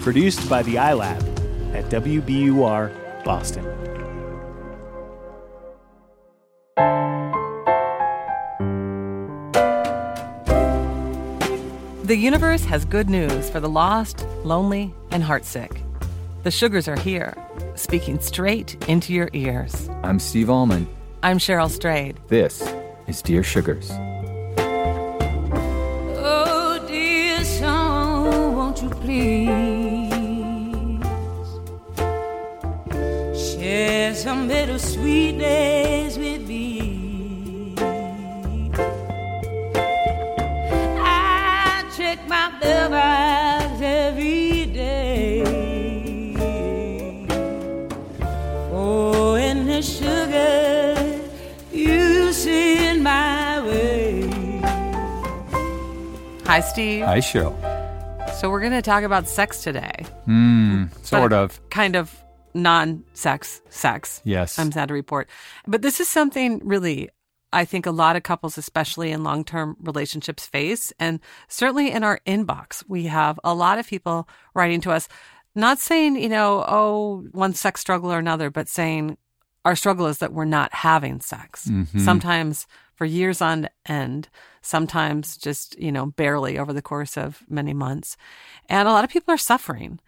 Produced by the iLab at WBUR Boston. The universe has good news for the lost, lonely, and heartsick. The sugars are here, speaking straight into your ears. I'm Steve Almond. I'm Cheryl Strayed. This is Dear Sugars. Some bittersweet days with me? I check my mailbox every day. Oh, and the sugar you send my way. Hi, Steve. Hi, Cheryl. So, we're going to talk about sex today. Hmm, sort of. Kind of non sex sex. Yes. I'm sad to report. But this is something really I think a lot of couples, especially in long term relationships, face. And certainly in our inbox, we have a lot of people writing to us, not saying, you know, oh, one sex struggle or another, but saying our struggle is that we're not having sex. Mhm. Sometimes for years on end, sometimes just, you know, barely over the course of many months. And a lot of people are suffering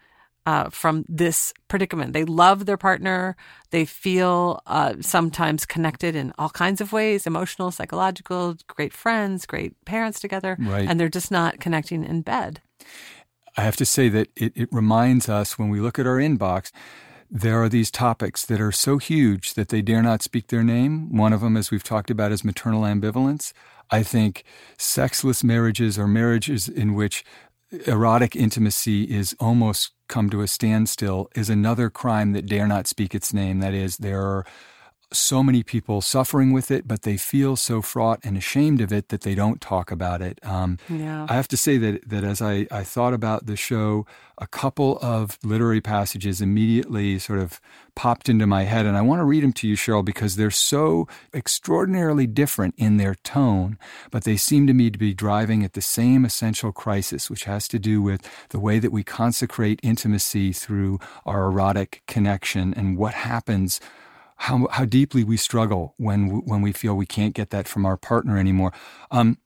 uh, from this predicament. They love their partner. They feel uh, sometimes connected in all kinds of ways emotional, psychological, great friends, great parents together. Right. And they're just not connecting in bed. I have to say that it, it reminds us when we look at our inbox, there are these topics that are so huge that they dare not speak their name. One of them, as we've talked about, is maternal ambivalence. I think sexless marriages or marriages in which erotic intimacy is almost come to a standstill is another crime that dare not speak its name. That is, there are so many people suffering with it, but they feel so fraught and ashamed of it that they don't talk about it. Um, Yeah. I have to say that that as I, I thought about the show, a couple of literary passages immediately sort of popped into my head, and I want to read them to you, Cheryl, because they're so extraordinarily different in their tone, but they seem to me to be driving at the same essential crisis, which has to do with the way that we consecrate intimacy through our erotic connection and what happens how how deeply we struggle when when we feel we can't get that from our partner anymore. Um,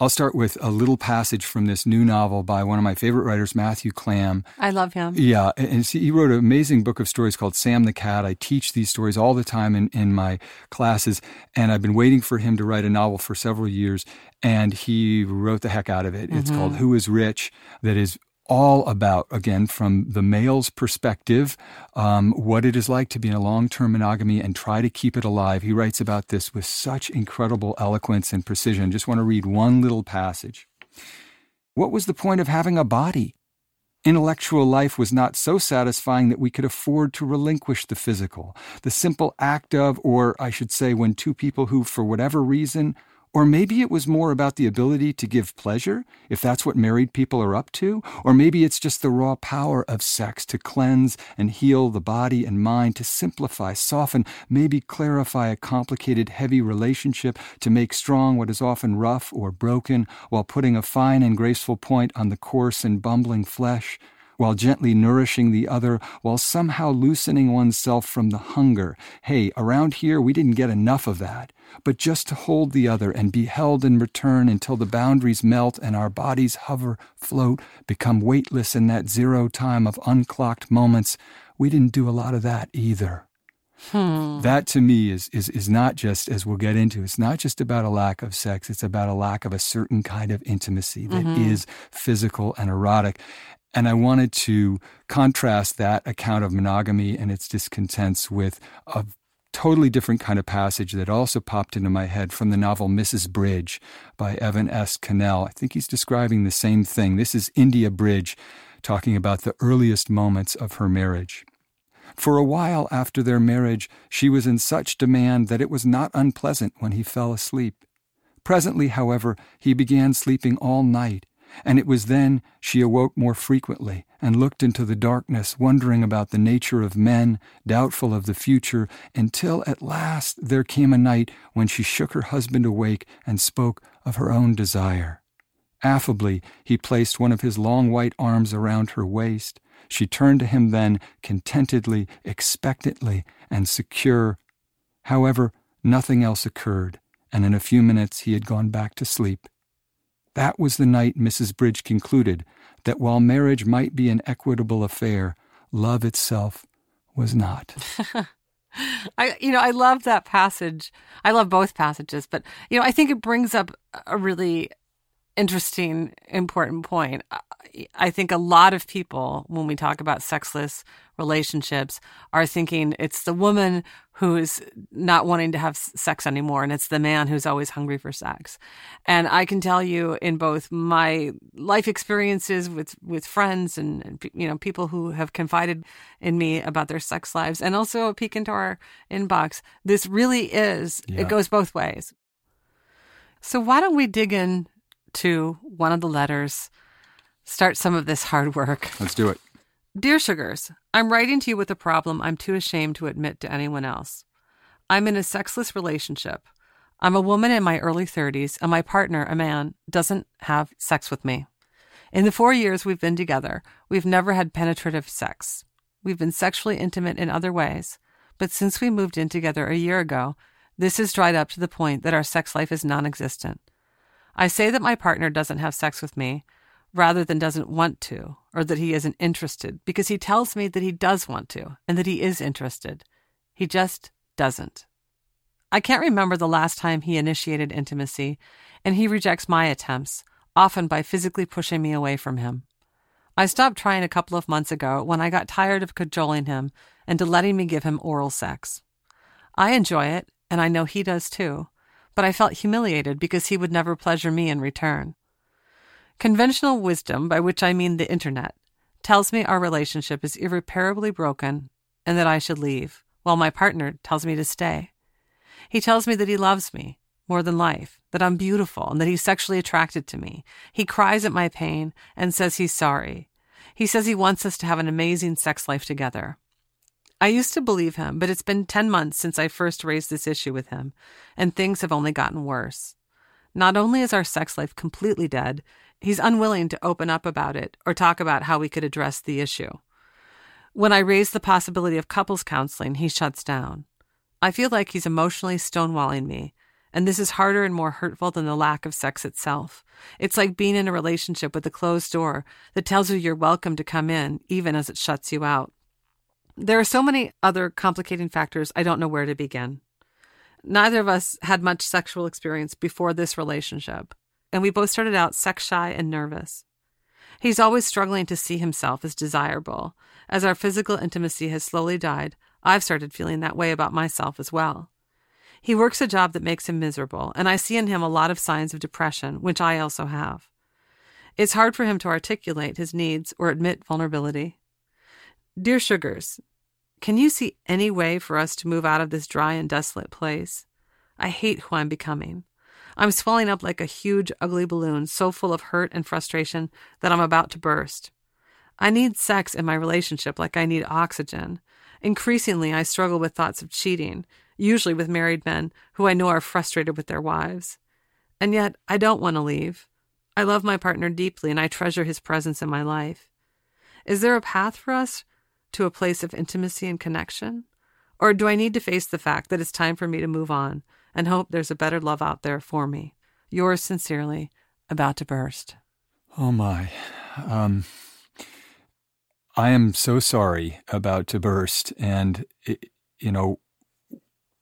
I'll start with a little passage from this new novel by one of my favorite writers, Matthew Klam. I love him. Yeah, and see, he wrote an amazing book of stories called Sam the Cat. I teach these stories all the time in, in my classes, and I've been waiting for him to write a novel for several years, and he wrote the heck out of it. It's called Who is Rich, that is all about, again, from the male's perspective, um, what it is like to be in a long term monogamy and try to keep it alive. He writes about this with such incredible eloquence and precision. Just want to read one little passage. What was the point of having a body? Intellectual life was not so satisfying that we could afford to relinquish the physical. The simple act of, or I should say, when two people who, for whatever reason, or maybe it was more about the ability to give pleasure, if that's what married people are up to. Or maybe it's just the raw power of sex to cleanse and heal the body and mind, to simplify, soften, maybe clarify a complicated, heavy relationship, to make strong what is often rough or broken, while putting a fine and graceful point on the coarse and bumbling flesh while gently nourishing the other, while somehow loosening oneself from the hunger. Hey, around here we didn't get enough of that. But just to hold the other and be held in return until the boundaries melt and our bodies hover, float, become weightless in that zero time of unclocked moments, we didn't do a lot of that either. Hmm. That to me is, is is not just as we'll get into. It's not just about a lack of sex. It's about a lack of a certain kind of intimacy that mm-hmm. is physical and erotic. And I wanted to contrast that account of monogamy and its discontents with a totally different kind of passage that also popped into my head from the novel Mrs. Bridge by Evan S. Connell. I think he's describing the same thing. This is India Bridge talking about the earliest moments of her marriage. For a while after their marriage, she was in such demand that it was not unpleasant when he fell asleep. Presently, however, he began sleeping all night, and it was then she awoke more frequently and looked into the darkness, wondering about the nature of men, doubtful of the future, until at last there came a night when she shook her husband awake and spoke of her own desire. Affably, he placed one of his long white arms around her waist, She turned to him then, contentedly, expectantly, and secure. However, nothing else occurred, and in a few minutes he had gone back to sleep. That was the night Mrs. Bridge concluded that while marriage might be an equitable affair, love itself was not. I you know I love that passage. I love both passages, but you know I think it brings up a really interesting important point. I think a lot of people when we talk about sexless relationships are thinking it's the woman who's not wanting to have sex anymore and it's the man who's always hungry for sex. And I can tell you in both my life experiences with with friends and you know people who have confided in me about their sex lives and also a peek into our inbox, this really is yeah. it goes both ways. So why don't we dig in to one of the letters, start some of this hard work? Let's do it. Dear Sugars, I'm writing to you with a problem I'm too ashamed to admit to anyone else. I'm in a sexless relationship. I'm a woman in my early 30s, and my partner, a man, doesn't have sex with me. In the four years we've been together, we've never had penetrative sex. We've been sexually intimate in other ways, but since we moved in together a year ago, this has dried up to the point that our sex life is non existent. I say that my partner doesn't have sex with me rather than doesn't want to or that he isn't interested because he tells me that he does want to and that he is interested. He just doesn't. I can't remember the last time he initiated intimacy, and he rejects my attempts, often by physically pushing me away from him. I stopped trying a couple of months ago when I got tired of cajoling him into letting me give him oral sex. I enjoy it, and I know he does too, but I felt humiliated because he would never pleasure me in return. Conventional wisdom, by which I mean the internet, tells me our relationship is irreparably broken and that I should leave, while my partner tells me to stay. He tells me that he loves me more than life, that I'm beautiful, and that he's sexually attracted to me. He cries at my pain and says he's sorry. He says he wants us to have an amazing sex life together. I used to believe him, but it's been 10 months since I first raised this issue with him, and things have only gotten worse. Not only is our sex life completely dead, he's unwilling to open up about it or talk about how we could address the issue. When I raise the possibility of couples counseling, he shuts down. I feel like he's emotionally stonewalling me, and this is harder and more hurtful than the lack of sex itself. It's like being in a relationship with a closed door that tells you you're welcome to come in, even as it shuts you out. There are so many other complicating factors, I don't know where to begin. Neither of us had much sexual experience before this relationship, and we both started out sex shy and nervous. He's always struggling to see himself as desirable. As our physical intimacy has slowly died, I've started feeling that way about myself as well. He works a job that makes him miserable, and I see in him a lot of signs of depression, which I also have. It's hard for him to articulate his needs or admit vulnerability. Dear Sugars, can you see any way for us to move out of this dry and desolate place? I hate who I'm becoming. I'm swelling up like a huge, ugly balloon, so full of hurt and frustration that I'm about to burst. I need sex in my relationship like I need oxygen. Increasingly, I struggle with thoughts of cheating, usually with married men who I know are frustrated with their wives. And yet, I don't want to leave. I love my partner deeply and I treasure his presence in my life. Is there a path for us to a place of intimacy and connection? Or do I need to face the fact that it's time for me to move on and hope there's a better love out there for me? Yours sincerely, about to burst. Oh my. Um, I am so sorry about to burst. And, it, you know,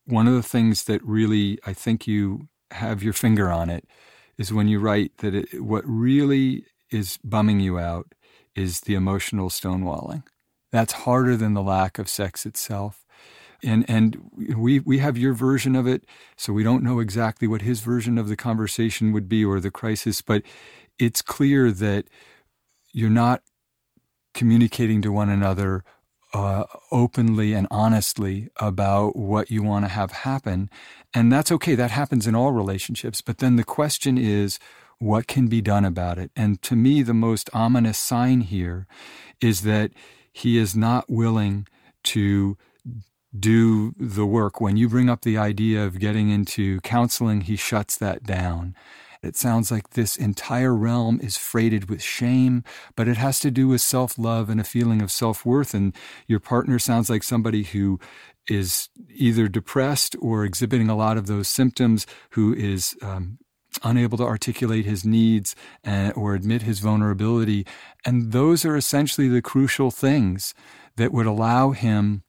one of the things that really I think you have your finger on it is when you write that it, what really is bumming you out is the emotional stonewalling. That's harder than the lack of sex itself. And and we we have your version of it, so we don't know exactly what his version of the conversation would be or the crisis, but it's clear that you're not communicating to one another uh, openly and honestly about what you want to have happen. And that's okay. That happens in all relationships. But then the question is, what can be done about it? And to me, the most ominous sign here is that he is not willing to do the work. When you bring up the idea of getting into counseling, he shuts that down. It sounds like this entire realm is freighted with shame, but it has to do with self love and a feeling of self worth. And your partner sounds like somebody who is either depressed or exhibiting a lot of those symptoms, who is um, unable to articulate his needs and, or admit his vulnerability. And those are essentially the crucial things that would allow him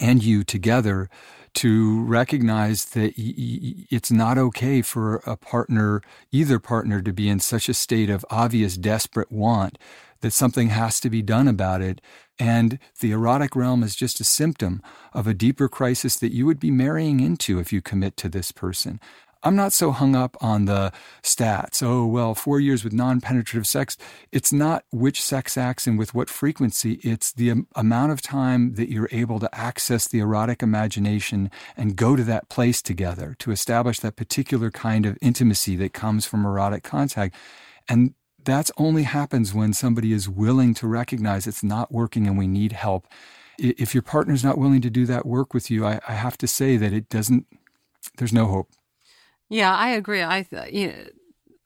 and you together to recognize that it's not okay for a partner, either partner, to be in such a state of obvious desperate want that something has to be done about it. And the erotic realm is just a symptom of a deeper crisis that you would be marrying into if you commit to this person. I'm not so hung up on the stats. Oh, well, four years with non penetrative sex. It's not which sex acts and with what frequency. It's the amount of time that you're able to access the erotic imagination and go to that place together to establish that particular kind of intimacy that comes from erotic contact. And that's only happens when somebody is willing to recognize it's not working and we need help. If your partner's not willing to do that work with you, I, I have to say that it doesn't, there's no hope. Yeah, I agree. I you know,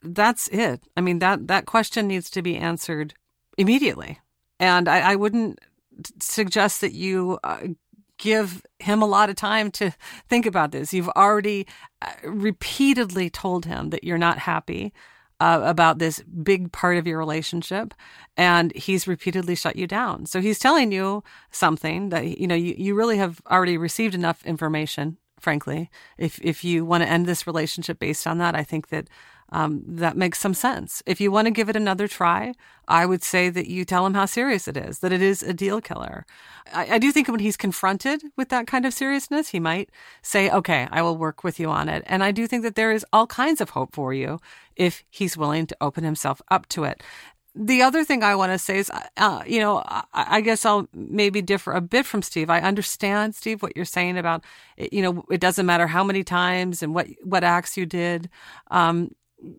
that's it. I mean that that question needs to be answered immediately, and I, I wouldn't suggest that you uh, give him a lot of time to think about this. You've already uh, repeatedly told him that you're not happy. Uh, about this big part of your relationship and he's repeatedly shut you down so he's telling you something that you know you, you really have already received enough information frankly. If if you want to end this relationship based on that, I think that um, that makes some sense. If you want to give it another try, I would say that you tell him how serious it is, that it is a deal killer. I, I, do think when he's confronted with that kind of seriousness, he might say, okay, I will work with you on it. And I do think that there is all kinds of hope for you if he's willing to open himself up to it the other thing I want to say is, uh, you know, I, I, guess I'll maybe differ a bit from Steve. I understand, Steve, what you're saying about, you know, it doesn't matter how many times and what what acts you did. Um,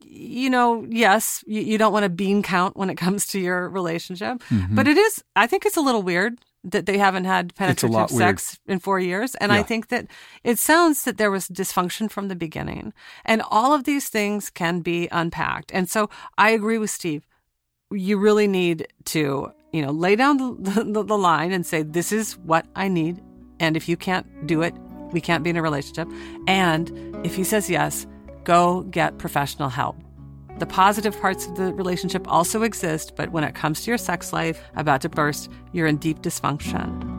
you know, yes, you, you, don't want to bean count when it comes to your relationship, mm-hmm. but it is. I think it's a little weird that they haven't had penetrative sex weird. in four years, and yeah. I think that it sounds that there was dysfunction from the beginning, and all of these things can be unpacked. And so I agree with Steve you really need to, you know, lay down the, the, the, line and say, this is what I need. And if you can't do it, we can't be in a relationship. And if he says yes, go get professional help. The positive parts of the relationship also exist, but when it comes to your sex life about to burst, you're in deep dysfunction.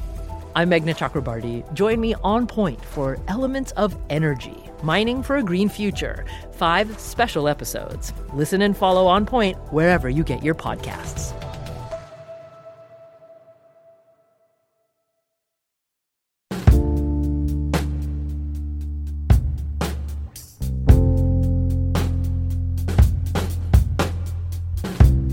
I'm Meghna Chakrabarti. Join me on point for Elements of Energy Mining for a Green Future. Five special episodes. Listen and follow On Point wherever you get your podcasts.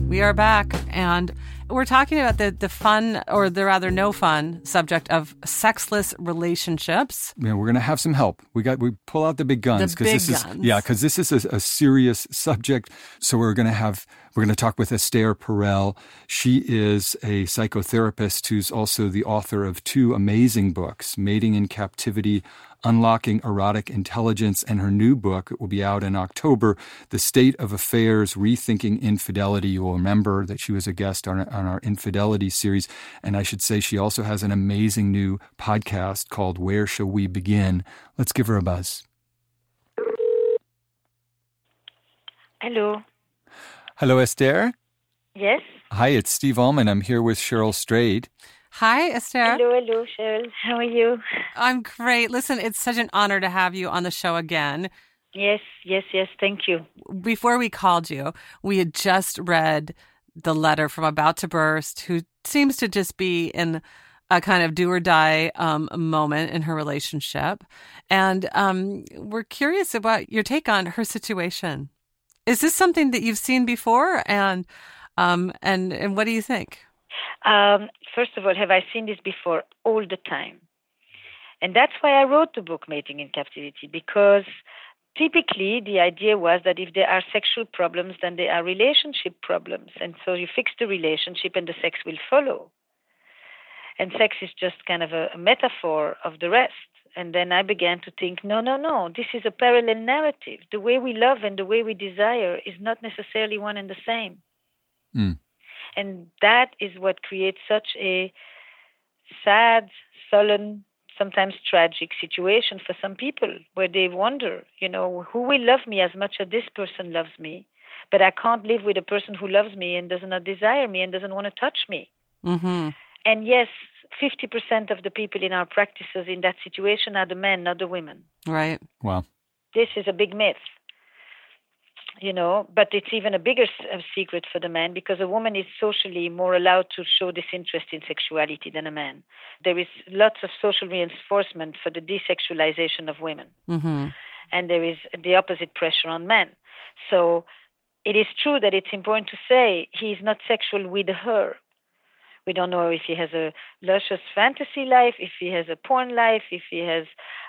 We are back and we're talking about the the fun or the rather no fun subject of sexless relationships. Yeah, we're gonna have some help. We got we pull out the big guns because this guns. is yeah because this is a, a, serious subject. So we're gonna have we're gonna talk with Esther Perel. She is a psychotherapist who's also the author of two amazing books, Mating in Captivity Unlocking Erotic Intelligence, and her new book will be out in October, The State of Affairs Rethinking Infidelity. You will remember that she was a guest on, on our infidelity series. And I should say, she also has an amazing new podcast called Where Shall We Begin? Let's give her a buzz. Hello. Hello, Esther. Yes. Hi, it's Steve Almond. I'm here with Cheryl Strayed. Hi, Esther. Hello, hello, Cheryl. How are you? I'm great. Listen, it's such an honor to have you on the show again. Yes, yes, yes. Thank you. Before we called you, we had just read the letter from About to Burst, who seems to just be in a kind of do or die um, moment in her relationship. And um, we're curious about your take on her situation. Is this something that you've seen before? And um, and and what do you think? Um, first of all, have I seen this before? All the time. And that's why I wrote the book Mating in Captivity, because typically the idea was that if there are sexual problems, then there are relationship problems. And so you fix the relationship and the sex will follow. And sex is just kind of a, a metaphor of the rest. And then I began to think, no, no, no, this is a parallel narrative. The way we love and the way we desire is not necessarily one and the same. Mm. And that is what creates such a sad, sullen, sometimes tragic situation for some people where they wonder, you know, who will love me as much as this person loves me? But I can't live with a person who loves me and does not desire me and doesn't want to touch me. Mm-hmm. And yes, 50% of the people in our practices in that situation are the men, not the women. Right. Wow. This is a big myth you know but it's even a bigger secret for the man because a woman is socially more allowed to show disinterest in sexuality than a man. There is lots of social reinforcement for the desexualization of women. Mm-hmm. and there is the opposite pressure on men. So it is true that it's important to say he is not sexual with her. We don't know if he has a luscious fantasy life, if he has a porn life, if he has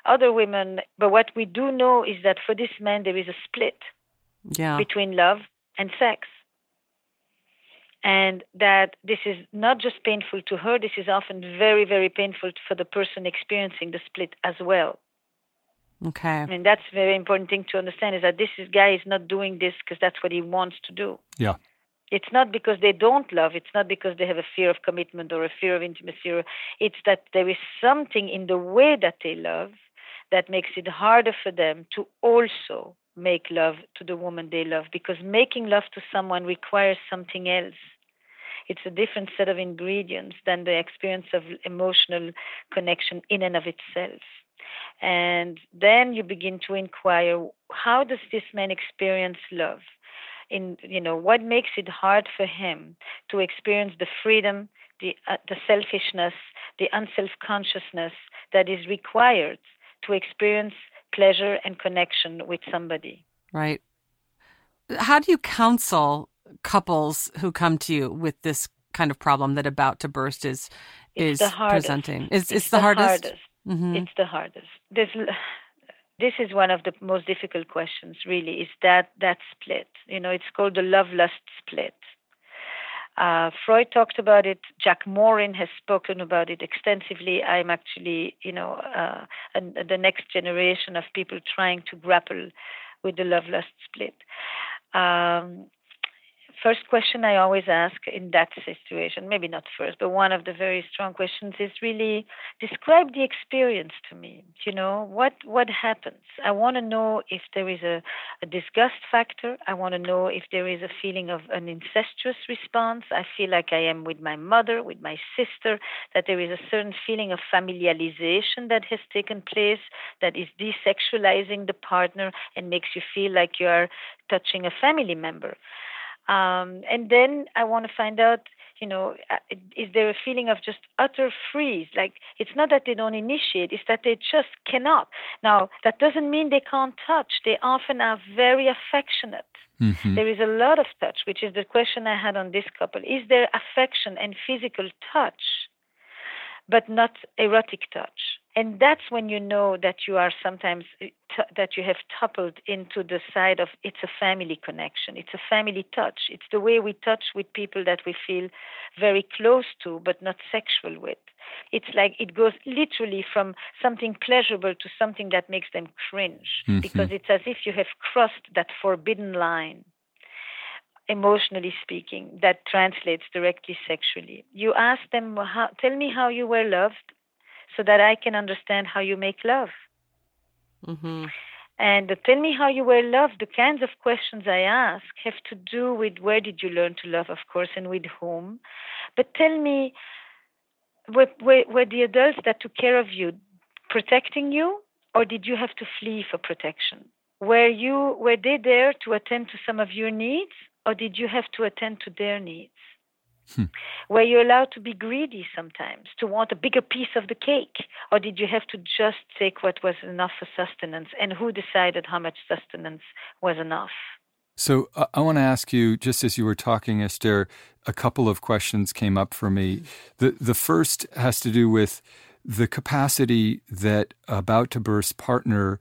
other women. But what we do know is that for this man, there is a split Yeah. between love and sex. And that this is not just painful to her, this is often very, very painful for the person experiencing the split as well. Okay. I mean, that's a very important thing to understand is that this is, guy is not doing this because that's what he wants to do. Yeah. It's not because they don't love, it's not because they have a fear of commitment or a fear of intimacy, or it's that there is something in the way that they love that makes it harder for them to also make love to the woman they love because making love to someone requires something else. It's a different set of ingredients than the experience of emotional connection in and of itself. And then you begin to inquire how does this man experience love? In you know what makes it hard for him to experience the freedom, the uh, the selfishness, the unself consciousness that is required to experience pleasure and connection with somebody. Right. How do you counsel couples who come to you with this kind of problem that about to burst is It's is presenting? Is It's it's the, hardest? hardest. Mhm. It's the hardest. There's, this is one of the most difficult questions. Really, is that that split? You know, it's called the love lust split. Uh, Freud talked about it. Jack Morin has spoken about it extensively. I'm actually, you know, uh, and the next generation of people trying to grapple with the love lust split. Um, first question I always ask in that situation, maybe not first, but one of the very strong questions is really describe the experience to me. You know, what what happens? I want to know if there is a, a disgust factor. I want to know if there is a feeling of an incestuous response. I feel like I am with my mother, with my sister, that there is a certain feeling of familialization that has taken place that is desexualizing the partner and makes you feel like you are touching a family member. Um, and then I want to find out, you know, uh, is there a feeling of just utter freeze? Like it's not that they don't initiate, it's that they just cannot. Now, that doesn't mean they can't touch. They often are very affectionate. Mhm. There is a lot of touch, which is the question I had on this couple. Is there affection and physical touch, but not erotic touch? And that's when you know that you are sometimes t- that you have toppled into the side of it's a family connection. It's a family touch. It's the way we touch with people that we feel very close to, but not sexual with. It's like it goes literally from something pleasurable to something that makes them cringe Mhm. because it's as if you have crossed that forbidden line emotionally speaking, that translates directly sexually. You ask them, how, tell me how you were loved so that I can understand how you make love. Mhm. And tell me how you were loved, the kinds of questions I ask have to do with where did you learn to love, of course, and with whom. But tell me, were, were, were the adults that took care of you protecting you, or did you have to flee for protection? were you were they there to attend to some of your needs or did you have to attend to their needs Hmm. were you allowed to be greedy sometimes to want a bigger piece of the cake or did you have to just take what was enough for sustenance and who decided how much sustenance was enough So uh, I want to ask you, just as you were talking, Esther, a couple of questions came up for me. The the first has to do with the capacity that about to burst partner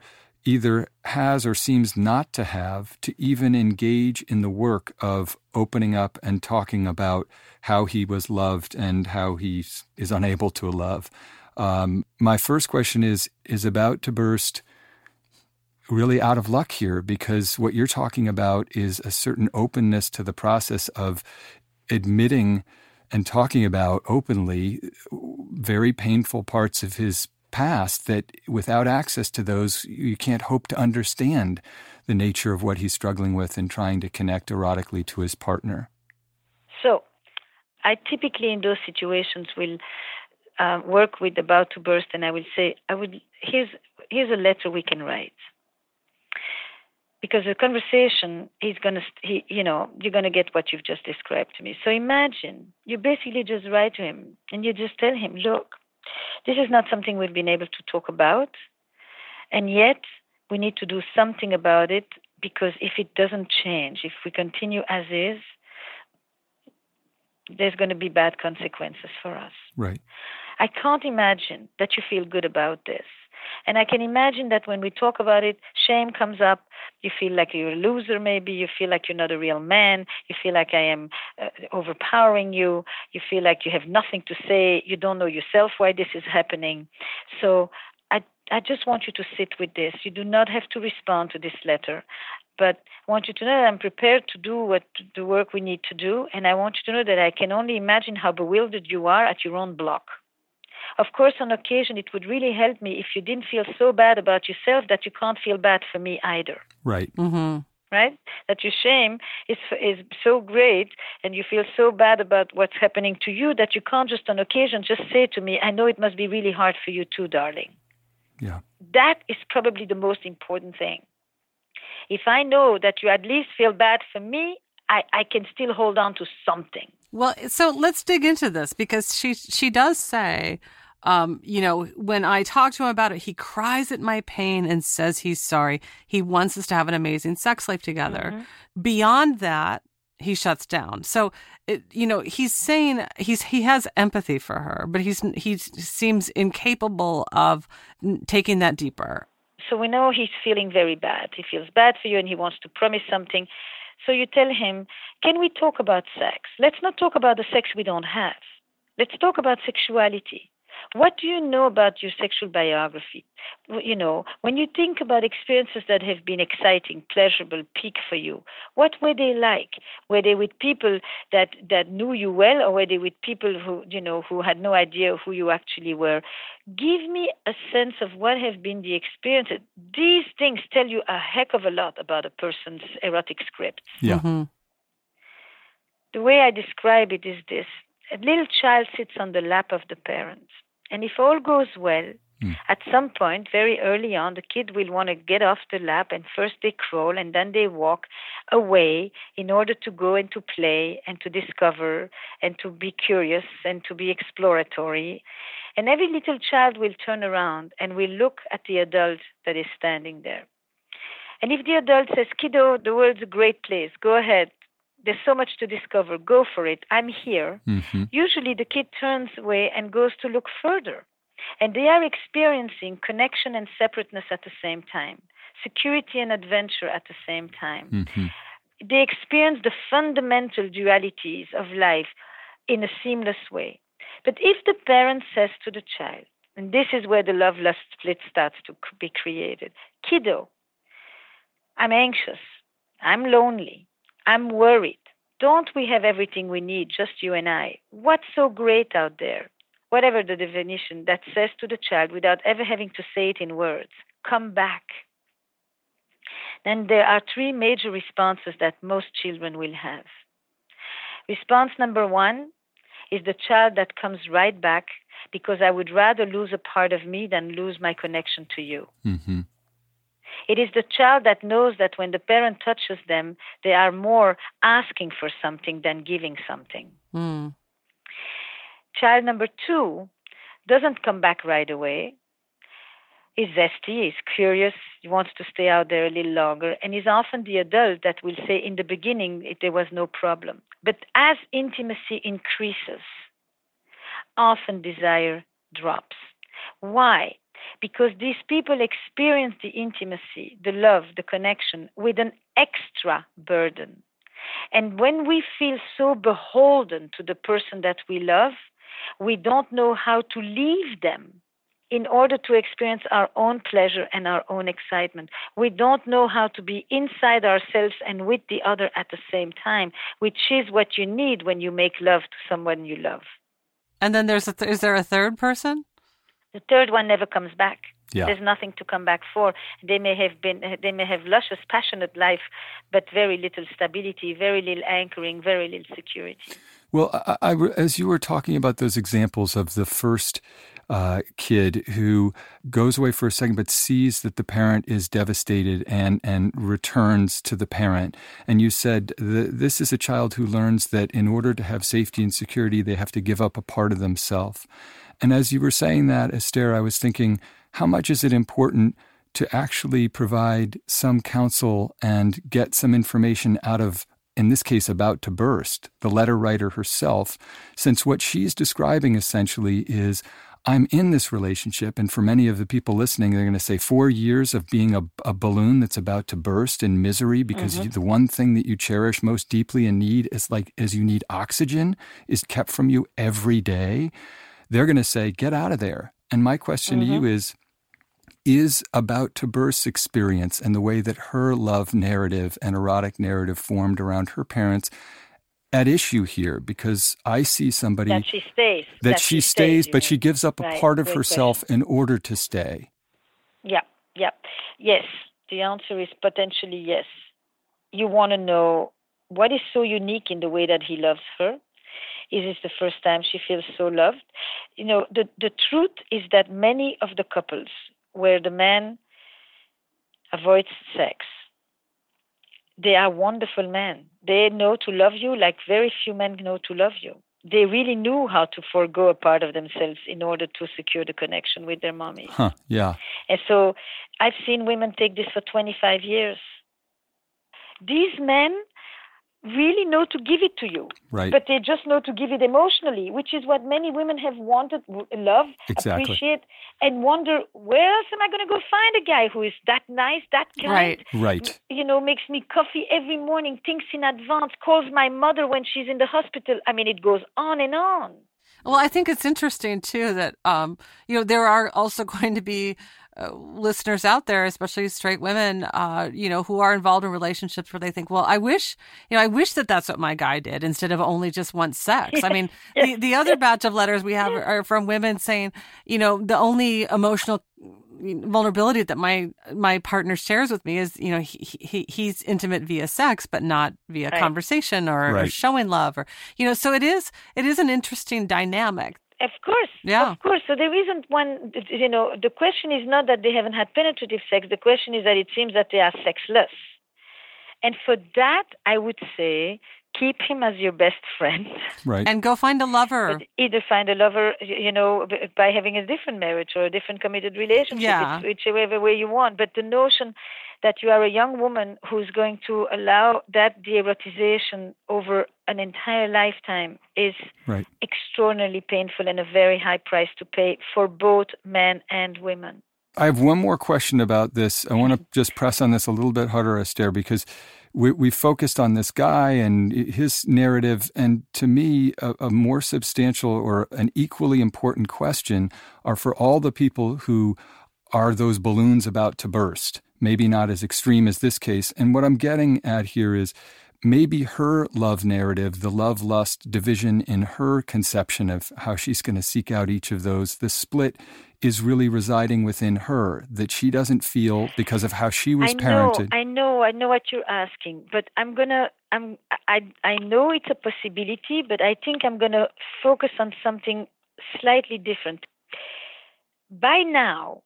either has or seems not to have to even engage in the work of opening up and talking about how he was loved and how he is unable to love. Um, my first question is: Is about to burst really out of luck here because what you're talking about is a certain openness to the process of admitting and talking about openly very painful parts of his past that without access to those you can't hope to understand the nature of what he's struggling with and trying to connect erotically to his partner. So i typically in those situations will uh, work with about to burst and i will say i would here's here's a letter we can write. Because the conversation he's to he, you know you're to get what you've just described to me. So imagine you basically just write to him and you just tell him look this is not something we've been able to talk about. And yet we need to do something about it because if it doesn't change if we continue as is there's going to be bad consequences for us. Right i can't imagine that you feel good about this and I can imagine that when we talk about it, shame comes up. You feel like you're a loser, maybe. You feel like you're not a real man. You feel like I am uh, overpowering you. You feel like you have nothing to say. You don't know yourself why this is happening. So I, I just want you to sit with this. You do not have to respond to this letter. But I want you to know that I'm prepared to do what the work we need to do, and I want you to know that I can only imagine how bewildered you are at your own block. Of course, on occasion, it would really help me if you didn't feel so bad about yourself that you can't feel bad for me either. Right. Mm-hmm. Right? That your shame is is so great, and you feel so bad about what's happening to you that you can't just on occasion just say to me, "I know it must be really hard for you too, darling." Yeah. That is probably the most important thing. If I know that you at least feel bad for me, I, I can still hold on to something. Well, so let's dig into this because she she does say, um, you know, when I talk to him about it, he cries at my pain and says he's sorry. He wants us to have an amazing sex life together. Mm-hmm. Beyond that, he shuts down. So, it, you know, he's saying he's he has empathy for her, but he's he seems incapable of taking that deeper. So we know he's feeling very bad. He feels bad for you, and he wants to promise something. So you tell him, Can we talk about sex? Let's not talk about the sex we don't have. Let's talk about sexuality. What do you know about your sexual biography? You know, when you think about experiences that have been exciting, pleasurable, peak for you, what were they like? Were they with people that, that knew you well, or were they with people who, you know, who had no idea who you actually were? Give me a sense of what have been the experiences. These things tell you a heck of a lot about a person's erotic script. Yeah. Mm-hmm. The way I describe it is this a little child sits on the lap of the parent. And if all goes well, Mm. at some point, very early on, the kid will want to get off the lap, and first they crawl, and then they walk away in order to go and to play and to discover and to be curious and to be exploratory. And every little child will turn around and will look at the adult that is standing there. And if the adult says, Kiddo, the world's a great place, go ahead. There's so much to discover. Go for it. I'm here. Mm-hmm. Usually the kid turns away and goes to look further. And they are experiencing connection and separateness at the same time, security and adventure at the same time. Mm-hmm. They experience the fundamental dualities of life in a seamless way. But if the parent says to the child, and this is where the love lust split starts to be created Kiddo, I'm anxious, I'm lonely, I'm worried. Don't we have everything we need, just you and I? What's so great out there? Whatever the definition that says to the child without ever having to say it in words, come back. Then there are three major responses that most children will have. Response number one is the child that comes right back because I would rather lose a part of me than lose my connection to you. Mm-hmm. It is the child that knows that when the parent touches them, they are more asking for something than giving something. Mm. Child number two doesn't come back right away. Is zesty, is curious, he wants to stay out there a little longer, and is often the adult that will say in the beginning it, there was no problem. But as intimacy increases, often desire drops. Why? Because these people experience the intimacy, the love, the connection with an extra burden. And when we feel so beholden to the person that we love, we don't know how to leave them in order to experience our own pleasure and our own excitement. We don't know how to be inside ourselves and with the other at the same time, which is what you need when you make love to someone you love. And then there's a th- is there a third person? The third one never comes back. Yeah. There's nothing to come back for. They may have been, they may have luscious, passionate life, but very little stability, very little anchoring, very little security. Well, I, I, as you were talking about those examples of the first uh, kid who goes away for a second but sees that the parent is devastated and, and returns to the parent, and you said that this is a child who learns that in order to have safety and security, they have to give up a part of themselves. And as you were saying that, Esther, I was thinking, how much is it important to actually provide some counsel and get some information out of in this case about to burst, the letter writer herself, since what she's describing essentially is I'm in this relationship. And for many of the people listening, they're going to say four years of being a, a balloon that's about to burst in misery because Mhm. you, the one thing that you cherish most deeply and need is like, as you need oxygen, is kept from you every day. They're going to say, get out of there. And my question to you is, is about to burst experience and the way that her love narrative and erotic narrative formed around her parents at issue here because I see somebody That she stays. that she stays, you but she gives up a Right, part of herself in order to stay. Yeah, yeah. Yes, the answer is potentially yes. You want to know what is so unique in the way that he loves her. Is this the first time she feels so loved? You know, the, the truth is that many of the couples where the man avoids sex, they are wonderful men. They know to love you like very few men know to love you. They really knew how to forego a part of themselves in order to secure the connection with their mommy. Huh, yeah. And so I've seen women take this for 25 years. These men really know to give it to you, Right. but they just know to give it emotionally, which is what many women have wanted, love, Exactly. appreciate, and wonder where else am I going to go find a guy who is that nice, that kind, Right. Right. you know, makes me coffee every morning, thinks in advance, calls my mother when she's in the hospital. I mean, it goes on and on. Well, I think it's interesting too that um, you know there are also going to be uh, listeners out there, especially straight women, uh, you know, who are involved in relationships where they think, well, I wish, you know, I wish that that's what my guy did instead of only just wants sex. I mean, the the other batch of letters we have are from women saying, you know, the only emotional vulnerability that my my partner shares with me is you know he, he he's intimate via sex but not via Right. conversation or, or showing love or you know so it is it is an interesting dynamic Of course. Yeah. Of course. So there isn't one, you know, the question is not that they haven't had penetrative sex. The question is that it seems that they are sexless. And for that, I would say keep him as your best friend. Right. and go find a lover But either find a lover, you know, by having a different marriage or a different committed relationship, Yeah. whichever way you want. But the notion that you are a young woman who's going to allow that de-erotization over an entire lifetime is right. extraordinarily painful and a very high price to pay for both men and women. I have one more question about this. I want to mm-hmm. just press on this a little bit harder, Esther, because we, we focused on this guy and his narrative. And to me, a, a more substantial or an equally important question are for all the people who are those balloons about to burst. Maybe not as extreme as this case. And what I'm getting at here is maybe her love narrative, the love lust division in her conception of how she's going to seek out each of those, the split is really residing within her that she doesn't feel because of how she was I know, parented. I know, I know what you're asking, but I'm gonna, I'm, I, I know it's a possibility, but I think I'm gonna focus on something slightly different. By now,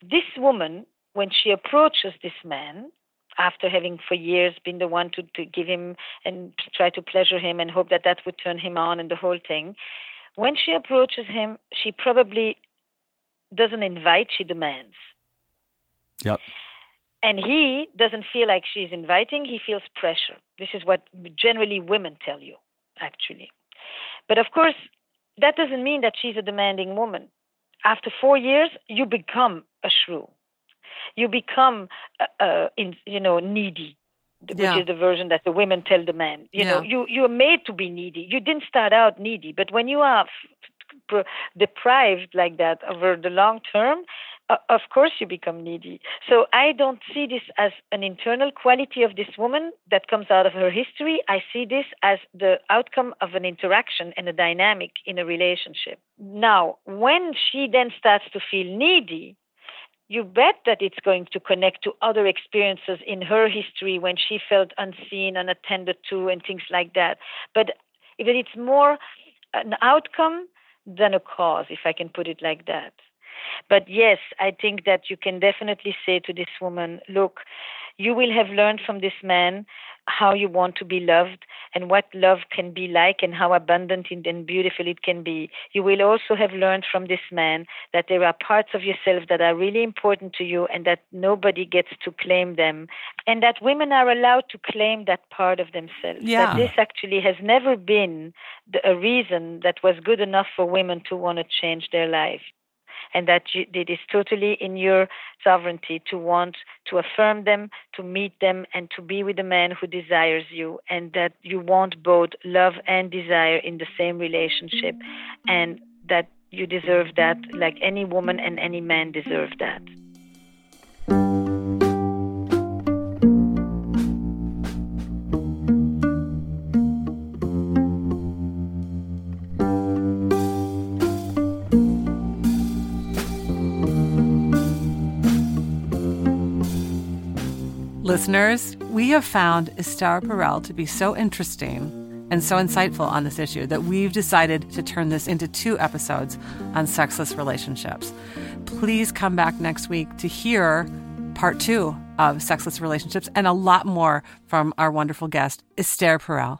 this woman when she approaches this man, after having for years been the one to, to give him and try to pleasure him and hope that that would turn him on and the whole thing, when she approaches him, she probably doesn't invite, she demands. Yep. And he doesn't feel like she's inviting, he feels pressure. This is what generally women tell you, actually. But of course, that doesn't mean that she's a demanding woman. After four years, you become a shrew. You become, uh, uh, in, you know, needy, which Yeah. is the version that the women tell the men. You know, you you are made to be needy. You didn't start out needy, but when you are f- pr- deprived like that over the long term, uh, of course you become needy. So I don't see this as an internal quality of this woman that comes out of her history. I see this as the outcome of an interaction and a dynamic in a relationship. Now, when she then starts to feel needy, you bet that it's going to connect to other experiences in her history when she felt unseen, and attended to, and things like that. But it's more an outcome than a cause, if I can put it like that. But yes, I think that you can definitely say to this woman, look, you will have learned from this man how you want to be loved and what love can be like and how abundant and beautiful it can be. You will also have learned from this man that there are parts of yourself that are really important to you and that nobody gets to claim them and that women are allowed to claim that part of themselves. Yeah. That this actually has never been the, a reason that was good enough for women to want to change their life and that you, it is totally in your sovereignty to want to affirm them, to meet them, and to be with the man who desires you, and that you want both love and desire in the same relationship, and that you deserve that like any woman and any man deserve that. Listeners, we have found Esther Perel to be so interesting and so insightful on this issue that we've decided to turn this into two episodes on sexless relationships. Please come back next week to hear part two of sexless relationships and a lot more from our wonderful guest, Esther Perel.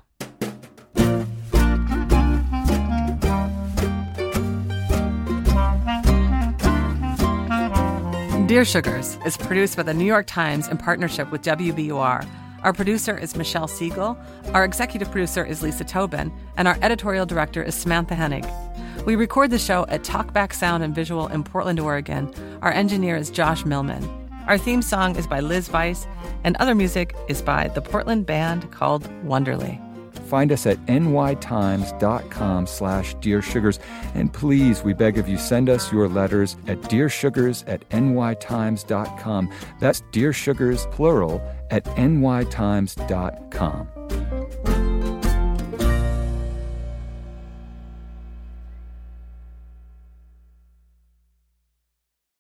Dear Sugars is produced by the New York Times in partnership with WBUR. Our producer is Michelle Siegel, our executive producer is Lisa Tobin, and our editorial director is Samantha Henig. We record the show at Talkback Sound and Visual in Portland, Oregon. Our engineer is Josh Millman. Our theme song is by Liz Weiss, and other music is by the Portland band called Wonderly. Find us at nytimes.com slash Dear Sugars. And please, we beg of you, send us your letters at dearsugars at nytimes.com. That's Dear Sugars, plural, at nytimes.com.